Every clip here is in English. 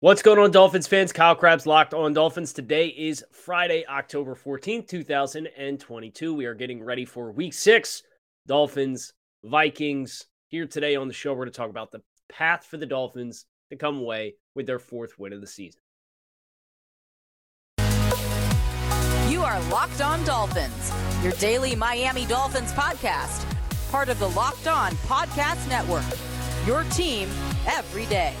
What's going on, Dolphins fans? Kyle Crabbs, Locked On Dolphins. Today is Friday, October 14th, 2022. We are getting ready for week six. Dolphins, Vikings. Here today on the show, we're going to talk about the path for the Dolphins to come away with their fourth win of the season. You are Locked On Dolphins, your daily Miami Dolphins podcast, part of the Locked On Podcast Network. Your team every day.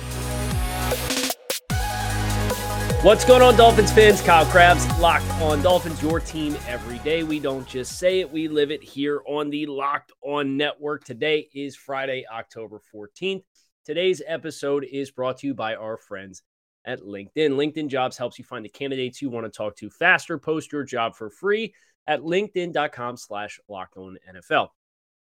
What's going on, Dolphins fans? Kyle Crabbs, Locked On Dolphins, your team every day. We don't just say it, we live it here on the Locked On Network. Today is Friday, October 14th. Today's episode is brought to you by our friends at LinkedIn. LinkedIn Jobs helps you find the candidates you want to talk to faster. Post your job for free at linkedin.com slash locked on NFL.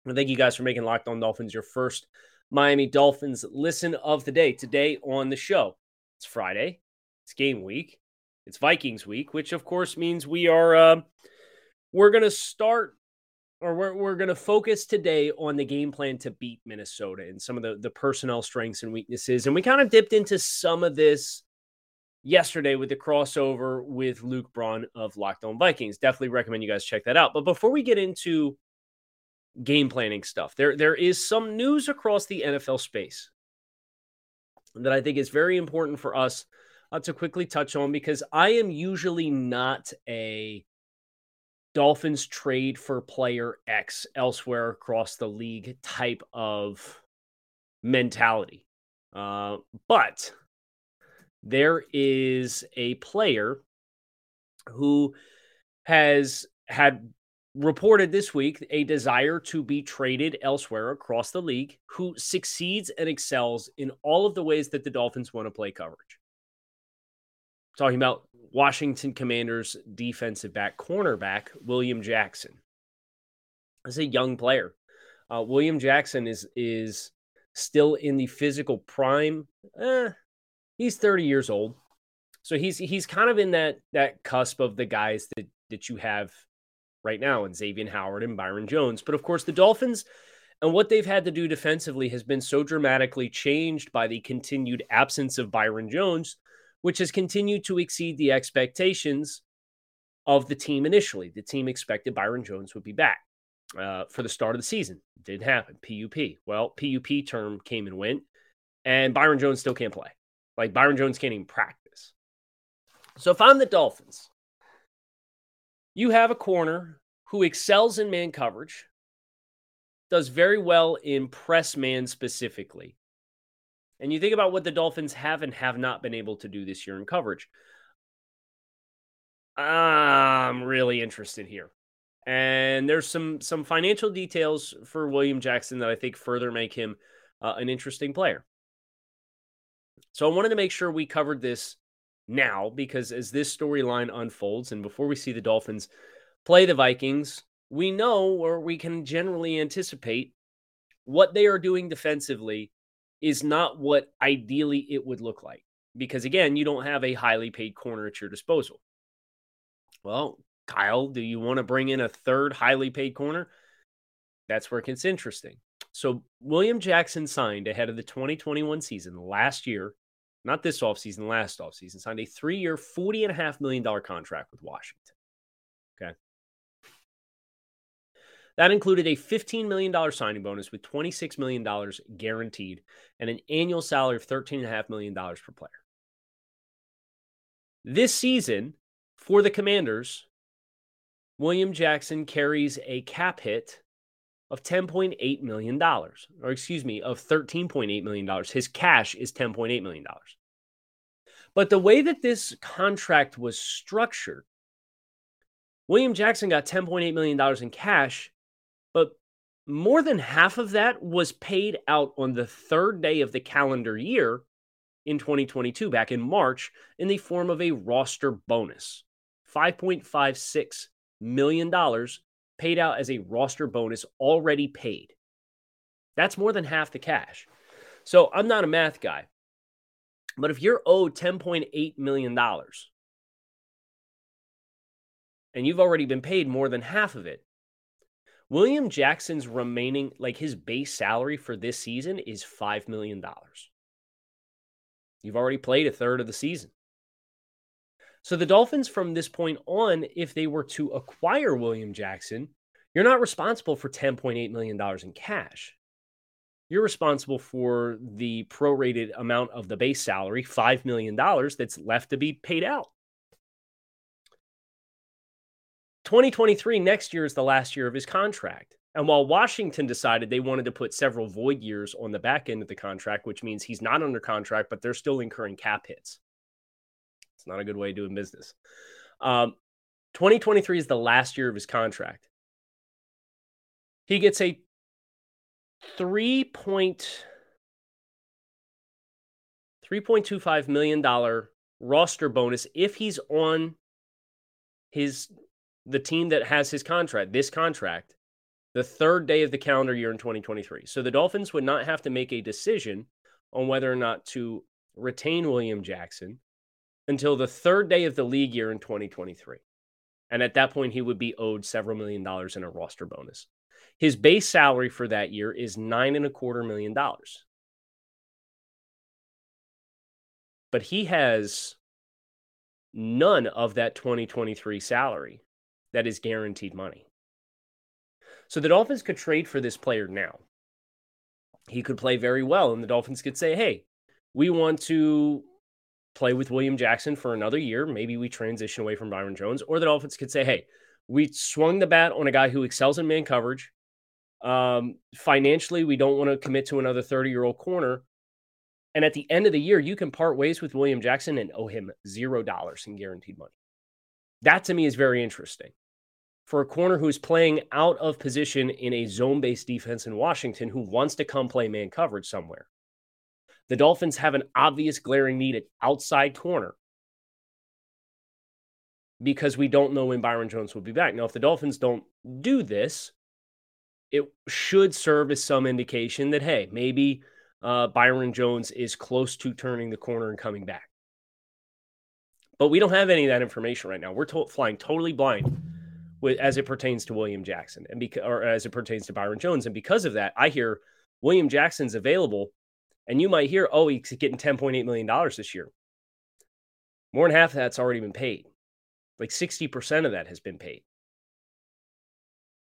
And thank you guys for making Locked On Dolphins your first Miami Dolphins listen of the day. Today on the show, it's Friday. It's game week. It's Vikings week, which of course means we are uh, we're going to start or we're, we're going to focus today on the game plan to beat Minnesota and some of the, the personnel strengths and weaknesses. And we kind of dipped into some of this yesterday with the crossover with Luke Braun of Locked On Vikings. Definitely recommend you guys check that out. But before we get into game planning stuff, there there is some news across the NFL space that I think is very important for us uh, to quickly touch on because I am usually not a Dolphins trade for player X elsewhere across the league type of mentality. Uh, but there is a player who has had reported this week a desire to be traded elsewhere across the league who succeeds and excels in all of the ways that the Dolphins want to play coverage talking about Washington Commanders defensive back, cornerback, William Jackson. As a young player, uh, William Jackson is is still in the physical prime. Eh, he's 30 years old, so he's he's kind of in that that cusp of the guys that that you have right now, and Xavier Howard and Byron Jones. But of course, the Dolphins and what they've had to do defensively has been so dramatically changed by the continued absence of Byron Jones which has continued to exceed the expectations of the team initially. The team expected Byron Jones would be back uh, for the start of the season. Didn't happen. PUP. Well, PUP term came and went, and Byron Jones still can't play. Like Byron Jones can't even practice. So if I'm the Dolphins, you have a corner who excels in man coverage, does very well in press man specifically, and you think about what the Dolphins have and have not been able to do this year in coverage. I'm really interested here. And there's some some financial details for William Jackson that I think further make him uh, an interesting player. So I wanted to make sure we covered this now because as this storyline unfolds and before we see the Dolphins play the Vikings, we know or we can generally anticipate what they are doing defensively is not what ideally it would look like. Because again, you don't have a highly paid corner at your disposal. Well, Kyle, do you want to bring in a third highly paid corner? That's where it gets interesting. So, William Jackson signed ahead of the 2021 season last year, not this offseason, last offseason, signed a three year, $40.5 million contract with Washington. That included a $15 million signing bonus with $26 million guaranteed and an annual salary of $13.5 million per player. This season, for the Commanders, William Jackson carries a cap hit of $10.8 million, or excuse me, of $13.8 million. His cash is $10.8 million. But the way that this contract was structured, William Jackson got $10.8 million in cash more than half of that was paid out on the third day of the calendar year in 2022, back in March, in the form of a roster bonus $5.56 million paid out as a roster bonus already paid. That's more than half the cash. So I'm not a math guy, but if you're owed $10.8 million and you've already been paid more than half of it, William Jackson's remaining, like his base salary for this season is $5 million. You've already played a third of the season. So the Dolphins, from this point on, if they were to acquire William Jackson, you're not responsible for $10.8 million in cash. You're responsible for the prorated amount of the base salary, $5 million, that's left to be paid out. 2023, next year, is the last year of his contract. And while Washington decided they wanted to put several void years on the back end of the contract, which means he's not under contract, but they're still incurring cap hits. It's not a good way of doing business. Um, 2023 is the last year of his contract. He gets a 3 point, $3.25 million roster bonus if he's on his the team that has his contract, this contract, the third day of the calendar year in 2023. So the Dolphins would not have to make a decision on whether or not to retain William Jackson until the third day of the league year in 2023. And at that point, he would be owed several million dollars in a roster bonus. His base salary for that year is nine and a quarter million dollars. But he has none of that 2023 salary that is guaranteed money. So the Dolphins could trade for this player now. He could play very well, and the Dolphins could say, hey, we want to play with William Jackson for another year. Maybe we transition away from Byron Jones. Or the Dolphins could say, hey, we swung the bat on a guy who excels in man coverage. Um, financially, we don't want to commit to another 30 year old corner. And at the end of the year, you can part ways with William Jackson and owe him zero dollars in guaranteed money. That to me is very interesting. For a corner who's playing out of position in a zone based defense in Washington who wants to come play man coverage somewhere. The Dolphins have an obvious glaring need at outside corner because we don't know when Byron Jones will be back. Now, if the Dolphins don't do this, it should serve as some indication that, hey, maybe uh, Byron Jones is close to turning the corner and coming back. But we don't have any of that information right now. We're to- flying totally blind with, as it pertains to William Jackson and because, or as it pertains to Byron Jones. And because of that, I hear William Jackson's available, and you might hear, oh, he's getting $10.8 million this year. More than half of that's already been paid. Like 60% of that has been paid.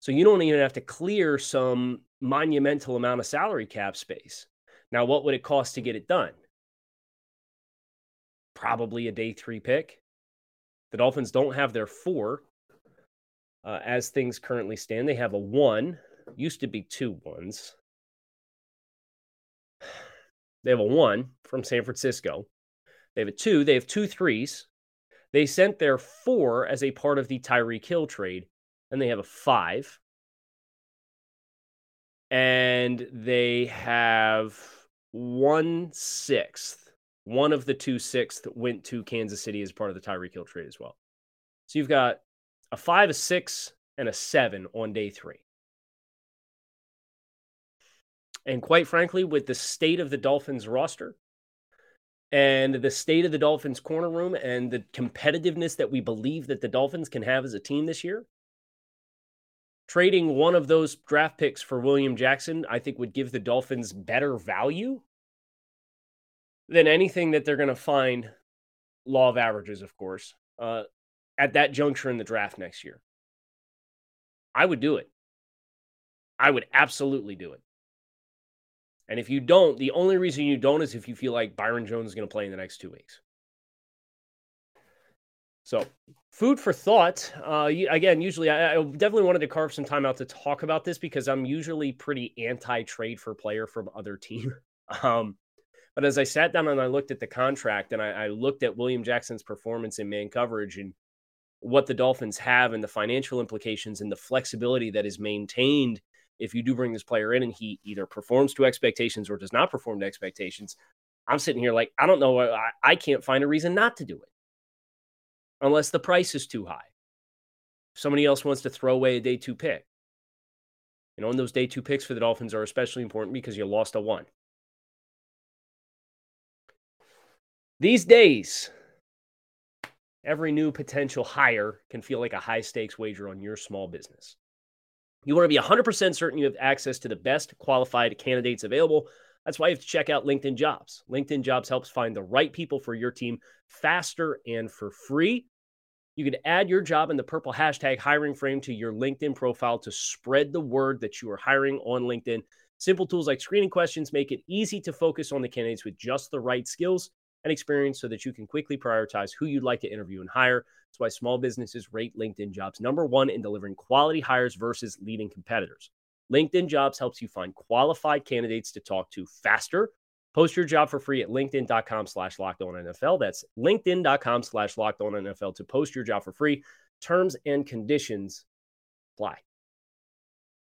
So you don't even have to clear some monumental amount of salary cap space. Now, what would it cost to get it done? Probably a day three pick. The Dolphins don't have their four uh, as things currently stand. They have a one, used to be two ones. They have a one from San Francisco. They have a two. They have two threes. They sent their four as a part of the Tyreek Hill trade, and they have a five. And they have one sixth one of the two sixth went to Kansas City as part of the Tyreek Hill trade as well. So you've got a five, a six, and a seven on day three. And quite frankly, with the state of the Dolphins roster and the state of the Dolphins corner room and the competitiveness that we believe that the Dolphins can have as a team this year, trading one of those draft picks for William Jackson, I think would give the Dolphins better value than anything that they're going to find law of averages, of course, uh, at that juncture in the draft next year. I would do it. I would absolutely do it. And if you don't, the only reason you don't is if you feel like Byron Jones is going to play in the next two weeks. So, food for thought. Uh, again, usually I, I, definitely wanted to carve some time out to talk about this because I'm usually pretty anti trade for player from other team. Um, but as I sat down and I looked at the contract and I, I looked at William Jackson's performance in man coverage and what the Dolphins have and the financial implications and the flexibility that is maintained if you do bring this player in and he either performs to expectations or does not perform to expectations, I'm sitting here like, I don't know. I, I can't find a reason not to do it. unless the price is too high. Somebody else wants to throw away a day two pick. You know, and those day two picks for the Dolphins are especially important because you lost a one. These days, every new potential hire can feel like a high stakes wager on your small business. You want to be 100% certain you have access to the best qualified candidates available. That's why you have to check out LinkedIn Jobs. LinkedIn Jobs helps find the right people for your team faster and for free. You can add your job in the purple hashtag hiring frame to your LinkedIn profile to spread the word that you are hiring on LinkedIn. Simple tools like screening questions make it easy to focus on the candidates with just the right skills and experience so that you can quickly prioritize who you'd like to interview and hire. That's why small businesses rate LinkedIn jobs number one in delivering quality hires versus leading competitors. LinkedIn jobs helps you find qualified candidates to talk to faster. Post your job for free at LinkedIn.com slash locked on NFL. That's LinkedIn.com slash locked on NFL to post your job for free. Terms and conditions apply.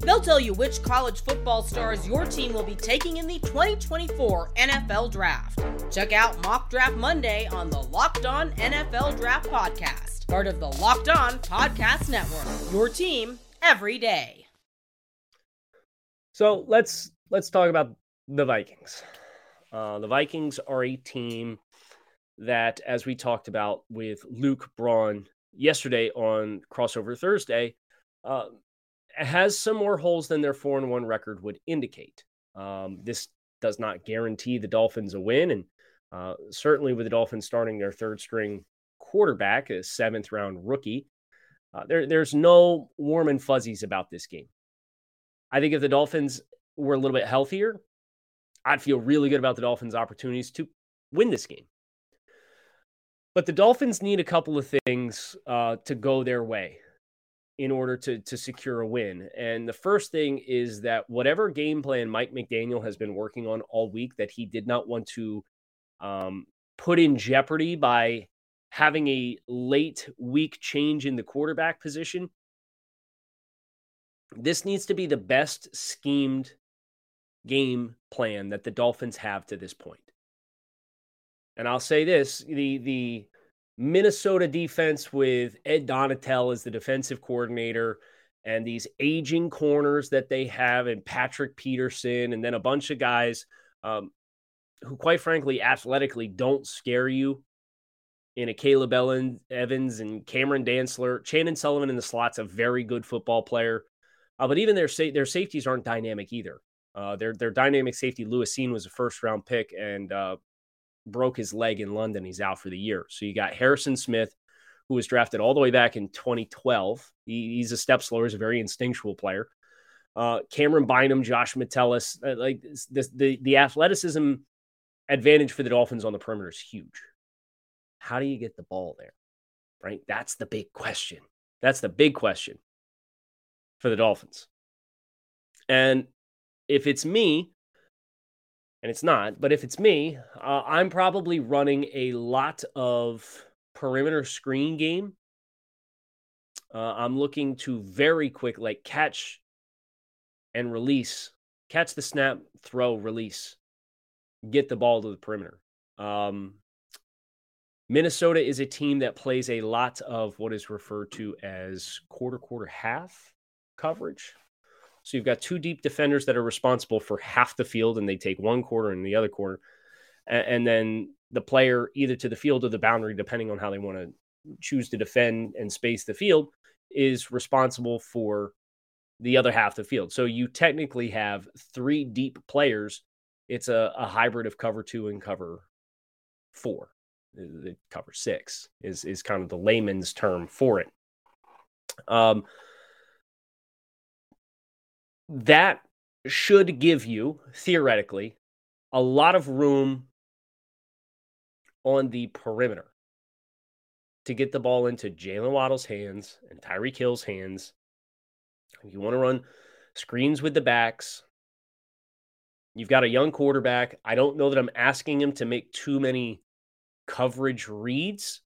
They'll tell you which college football stars your team will be taking in the 2024 NFL Draft. Check out Mock Draft Monday on the Locked On NFL Draft Podcast part of the Locked On Podcast Network. Your team every day. So let's let's talk about the Vikings. Uh, the Vikings are a team that, as we talked about with Luke Braun yesterday on Crossover Thursday, uh, has some more holes than their four and one record would indicate. Um, this does not guarantee the Dolphins a win, and uh, certainly with the Dolphins starting their third string quarterback, a seventh round rookie. Uh, there, there's no warm and fuzzies about this game. I think if the Dolphins were a little bit healthier, I'd feel really good about the Dolphins' opportunities to win this game. But the Dolphins need a couple of things uh, to go their way in order to, to secure a win. And the first thing is that whatever game plan Mike McDaniel has been working on all week that he did not want to um, put in jeopardy by having a late week change in the quarterback position. This needs to be the best schemed game plan that the Dolphins have to this point. And I'll say this, the the Minnesota defense with Ed Donatell as the defensive coordinator and these aging corners that they have and Patrick Peterson and then a bunch of guys um, who quite frankly athletically don't scare you in a Caleb Ellen, Evans and Cameron Dantzler. Chandon Sullivan in the slot's a very good football player. Uh, but even their sa- their safeties aren't dynamic either. Uh, their their dynamic safety Lewis Cine, was a first round pick and uh, broke his leg in London. He's out for the year. So you got Harrison Smith, who was drafted all the way back in 2012. He, he's a step slower. He's a very instinctual player. Uh, Camryn Bynum, Josh Metellus, uh, like this, the the athleticism advantage for the Dolphins on the perimeter is huge. How do you get the ball there? Right? That's the big question. That's the big question for the Dolphins. And if it's me, and it's not, but if it's me, uh, I'm probably running a lot of perimeter screen game. Uh, I'm looking to very quick, like catch and release, catch the snap, throw, release, get the ball to the perimeter. Um, Minnesota is a team that plays a lot of what is referred to as quarter, quarter, half coverage. So you've got two deep defenders that are responsible for half the field and they take one quarter and the other quarter. And, then the player either to the field or the boundary, depending on how they want to choose to defend and space the field, is responsible for the other half of the field. So you technically have three deep players. It's a, a hybrid of cover two and cover four the cover six is is kind of the layman's term for it. Um, that should give you theoretically a lot of room on the perimeter to get the ball into Jaylen Waddle's hands and Tyreek Hill's hands. You want to run screens with the backs. You've got a young quarterback. I don't know that I'm asking him to make too many coverage reads.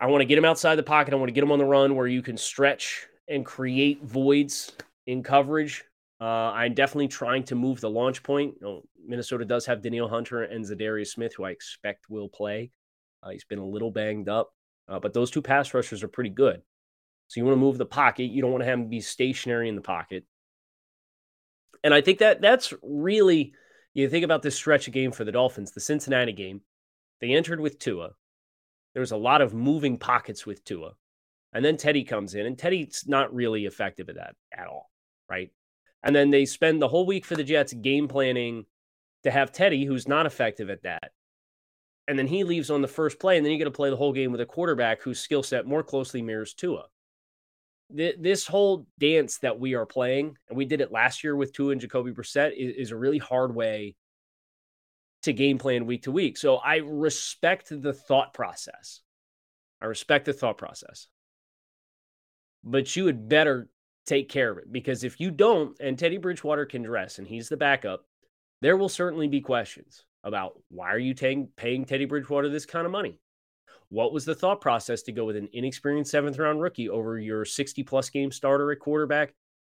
I want to get him outside the pocket. I want to get him on the run where you can stretch and create voids in coverage. Uh, I'm definitely trying to move the launch point. You know, Minnesota does have Danielle Hunter and Za'Darius Smith, who I expect will play. Uh, he's been a little banged up, uh, but those two pass rushers are pretty good. So you want to move the pocket. You don't want to have him be stationary in the pocket. And I think that that's really you think about this stretch of game for the Dolphins, the Cincinnati game. They entered with Tua. There was a lot of moving pockets with Tua. And then Teddy comes in, and Teddy's not really effective at that at all, right? And then they spend the whole week for the Jets game planning to have Teddy, who's not effective at that. And then he leaves on the first play, and then you get to play the whole game with a quarterback whose skill set more closely mirrors Tua. This whole dance that we are playing, and we did it last year with Tua and Jacoby Brissett, is, is a really hard way to game plan week to week. So I respect the thought process. I respect the thought process. But you had better take care of it because if you don't, and Teddy Bridgewater can dress and he's the backup, there will certainly be questions about why are you paying, paying Teddy Bridgewater this kind of money? What was the thought process to go with an inexperienced seventh round rookie over your 60 plus game starter at quarterback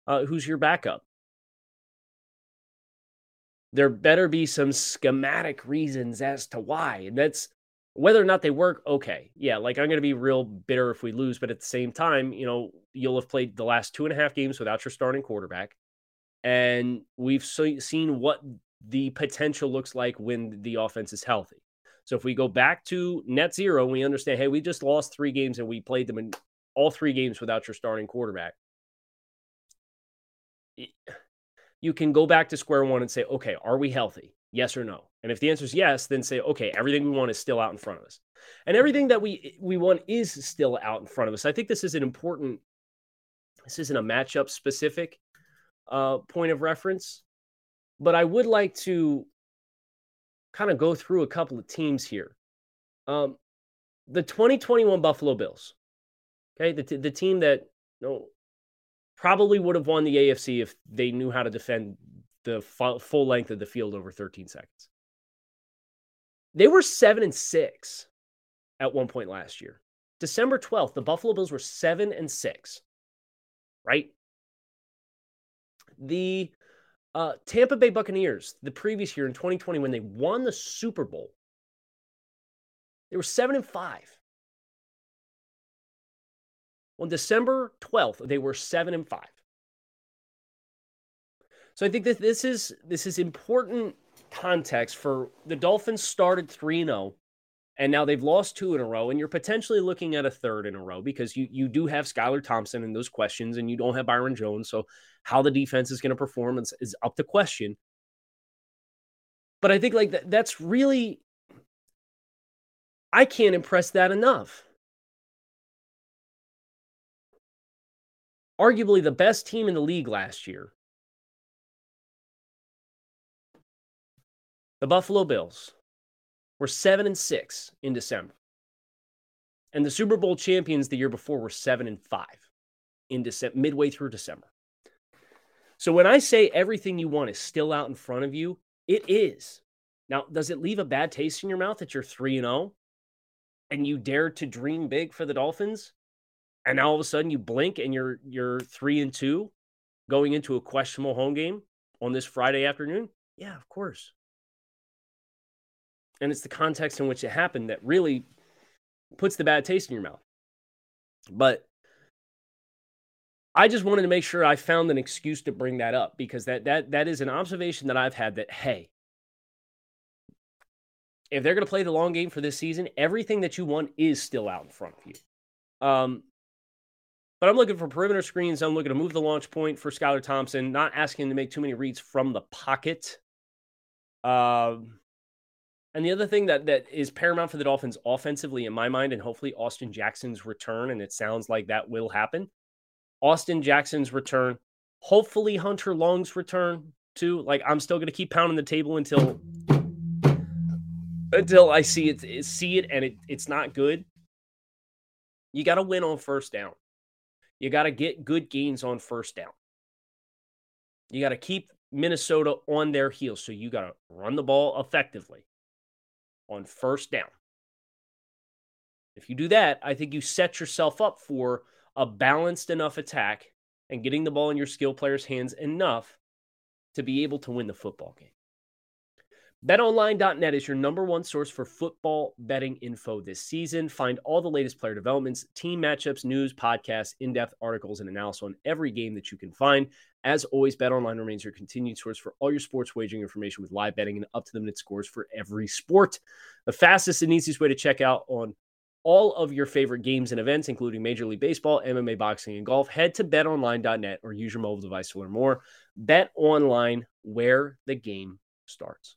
uh, who's your backup? There better be some schematic reasons as to why. And that's whether or not they work, okay. Yeah, like I'm going to be real bitter if we lose, but at the same time, you know, you'll have played the last two and a half games without your starting quarterback. And we've seen what the potential looks like when the offense is healthy. So if we go back to net zero, we understand, hey, we just lost three games and we played them in all three games without your starting quarterback. You can go back to square one and say, okay, are we healthy? Yes or no? And if the answer is yes, then say, okay, everything we want is still out in front of us. And everything that we we want is still out in front of us. I think this is an important, this isn't a matchup specific uh, point of reference, but I would like to kind of go through a couple of teams here. Um, the 2021 Buffalo Bills, okay, the, the team that you know, probably would have won the AFC if they knew how to defend the full length of the field over 13 seconds. They were seven and six at one point last year. December 12th, the Buffalo Bills were seven and six, right? The uh, Tampa Bay Buccaneers, the previous year in 2020, when they won the Super Bowl, they were seven and five. On December 12th, they were seven and five. So I think that this is this is important context for the Dolphins started 3-0 and now they've lost two in a row and you're potentially looking at a third in a row because you you do have Skylar Thompson and those questions and you don't have Byron Jones so how the defense is going to perform is, is up to question. But I think like that, that's really I can't impress that enough. Arguably the best team in the league last year The Buffalo Bills were 7 and 6 in December. And the Super Bowl champions the year before were 7 and 5 in December midway through December. So when I say everything you want is still out in front of you, it is. Now, does it leave a bad taste in your mouth that you're 3 and 0 and you dare to dream big for the Dolphins? And now all of a sudden you blink and you're you're 3 and 2 going into a questionable home game on this Friday afternoon? Yeah, of course and it's the context in which it happened that really puts the bad taste in your mouth. But I just wanted to make sure I found an excuse to bring that up because that that that is an observation that I've had that hey, if they're going to play the long game for this season, everything that you want is still out in front of you. Um, but I'm looking for perimeter screens. I'm looking to move the launch point for Skylar Thompson, not asking to make too many reads from the pocket. Um, and the other thing that that is paramount for the Dolphins offensively, in my mind, and hopefully Austin Jackson's return, and it sounds like that will happen. Austin Jackson's return, hopefully Hunter Long's return too. Like I'm still gonna keep pounding the table until until I see it see it and it, it's not good. You got to win on first down. You got to get good gains on first down. You got to keep Minnesota on their heels. So you got to run the ball effectively on first down. If you do that, I think you set yourself up for a balanced enough attack and getting the ball in your skill players' hands enough to be able to win the football game. BetOnline.net is your number one source for football betting info this season. Find all the latest player developments, team matchups, news, podcasts, in depth articles, and analysis on every game that you can find. As always, BetOnline remains your continued source for all your sports wagering information with live betting and up to the minute scores for every sport. The fastest and easiest way to check out on all of your favorite games and events, including Major League Baseball, MMA, boxing, and golf. Head to betonline.net or use your mobile device to learn more. Bet online where the game starts.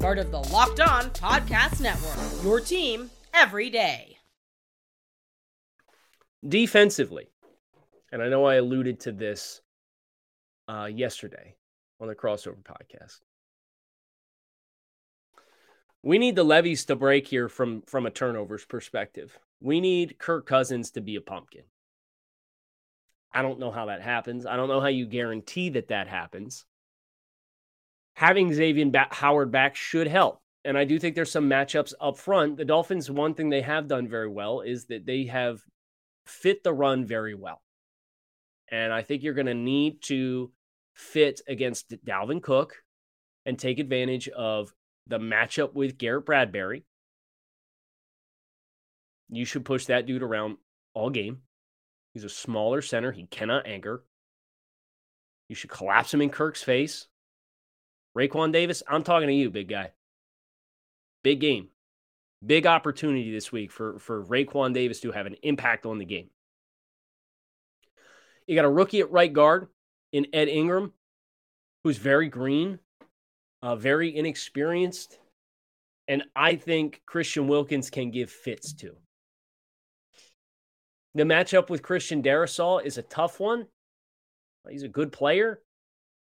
part of the Locked On Podcast Network. Your team every day. Defensively, and I know I alluded to this uh, yesterday on the crossover podcast. We need the levies to break here from from a turnovers perspective. We need Kirk Cousins to be a pumpkin. I don't know how that happens. I don't know how you guarantee that that happens. Having Xavier Howard back should help. And I do think there's some matchups up front. The Dolphins, one thing they have done very well is that they have fit the run very well. And I think you're going to need to fit against Dalvin Cook and take advantage of the matchup with Garrett Bradbury you should push that dude around all game. He's a smaller center. He cannot anchor. You should collapse him in Kirk's face. Raekwon Davis, I'm talking to you, big guy. Big game. Big opportunity this week for, for Raekwon Davis to have an impact on the game. You got a rookie at right guard in Ed Ingram, who's very green, uh, very inexperienced. And I think Christian Wilkins can give fits to. The matchup with Christian Darrisaw is a tough one. He's a good player.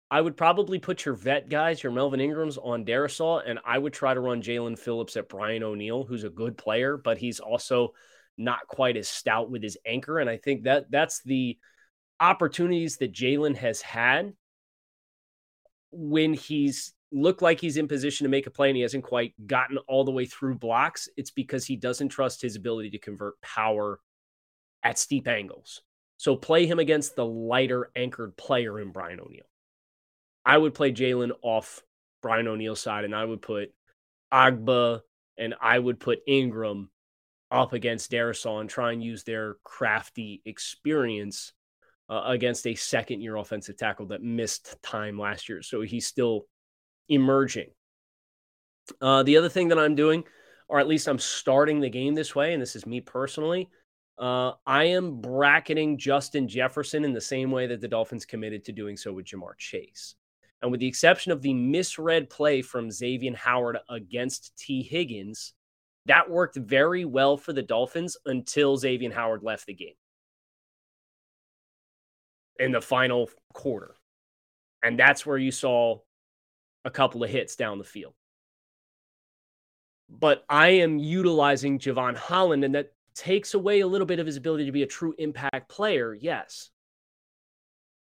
I would probably put your vet guys, your Melvin Ingrams, on Darrisaw, and I would try to run Jaelan Phillips at Brian O'Neill, who's a good player, but he's also not quite as stout with his anchor. And I think that that's the opportunities that Jaelan has had when he's looked like he's in position to make a play and he hasn't quite gotten all the way through blocks. It's because he doesn't trust his ability to convert power at steep angles. So play him against the lighter anchored player in Brian O'Neill. I would play Jaelan off Brian O'Neill's side, and I would put Ogbah and I would put Ingram up against Darrisaw and try and use their crafty experience uh, against a second year offensive tackle that missed time last year. So he's still emerging. Uh, the other thing that I'm doing, or at least I'm starting the game this way, and this is me personally, uh, I am bracketing Justin Jefferson in the same way that the Dolphins committed to doing so with Ja'Marr Chase. And with the exception of the misread play from Xavier Howard against Tee Higgins, that worked very well for the Dolphins until Xavier Howard left the game in the final quarter. And that's where you saw a couple of hits down the field. But I am utilizing Jevon Holland, and that takes away a little bit of his ability to be a true impact player, yes.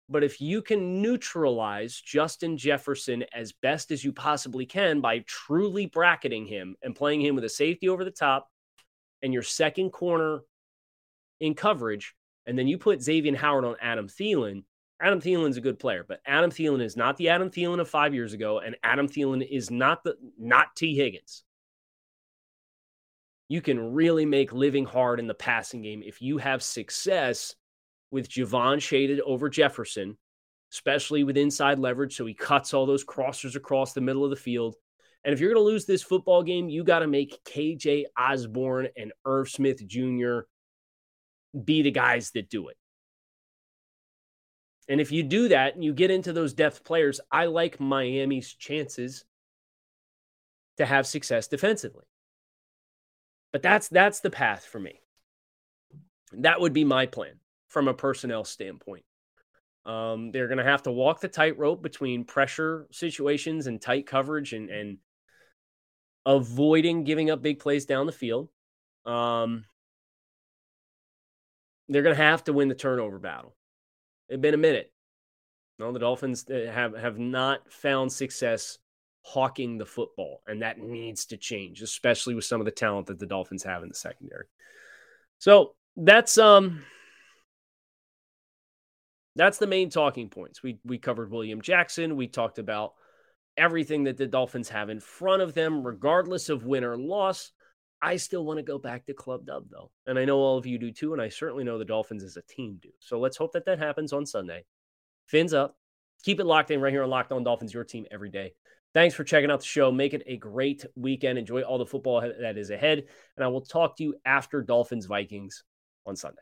But if you can neutralize Justin Jefferson as best as you possibly can by truly bracketing him and playing him with a safety over the top and your second corner in coverage, and then you put Xavier Howard on Adam Thielen, Adam Thielen's a good player, but Adam Thielen is not the Adam Thielen of five years ago, and Adam Thielen is not the not Tee Higgins you can really make living hard in the passing game if you have success with Jevon shaded over Jefferson, especially with inside leverage. So he cuts all those crossers across the middle of the field. And if you're going to lose this football game, you got to make KJ Osborn and Irv Smith Jr. be the guys that do it. And if you do that and you get into those depth players, I like Miami's chances to have success defensively. But that's that's the path for me. That would be my plan from a personnel standpoint. Um, they're going to have to walk the tightrope between pressure situations and tight coverage and, and avoiding giving up big plays down the field. Um, they're going to have to win the turnover battle. It's been a minute. No, the Dolphins uh, have have not found success hawking the football, and that needs to change, especially with some of the talent that the Dolphins have in the secondary. So that's um that's the main talking points. We we covered William Jackson. We talked about everything that the Dolphins have in front of them, regardless of win or loss. I still want to go back to Club Dub, though. And I know all of you do too. And I certainly know the Dolphins as a team do. So let's hope that that happens on Sunday. Fins up. Keep it locked in right here on Locked On Dolphins, your team every day. Thanks for checking out the show. Make it a great weekend. Enjoy all the football that is ahead. And I will talk to you after Dolphins Vikings on Sunday.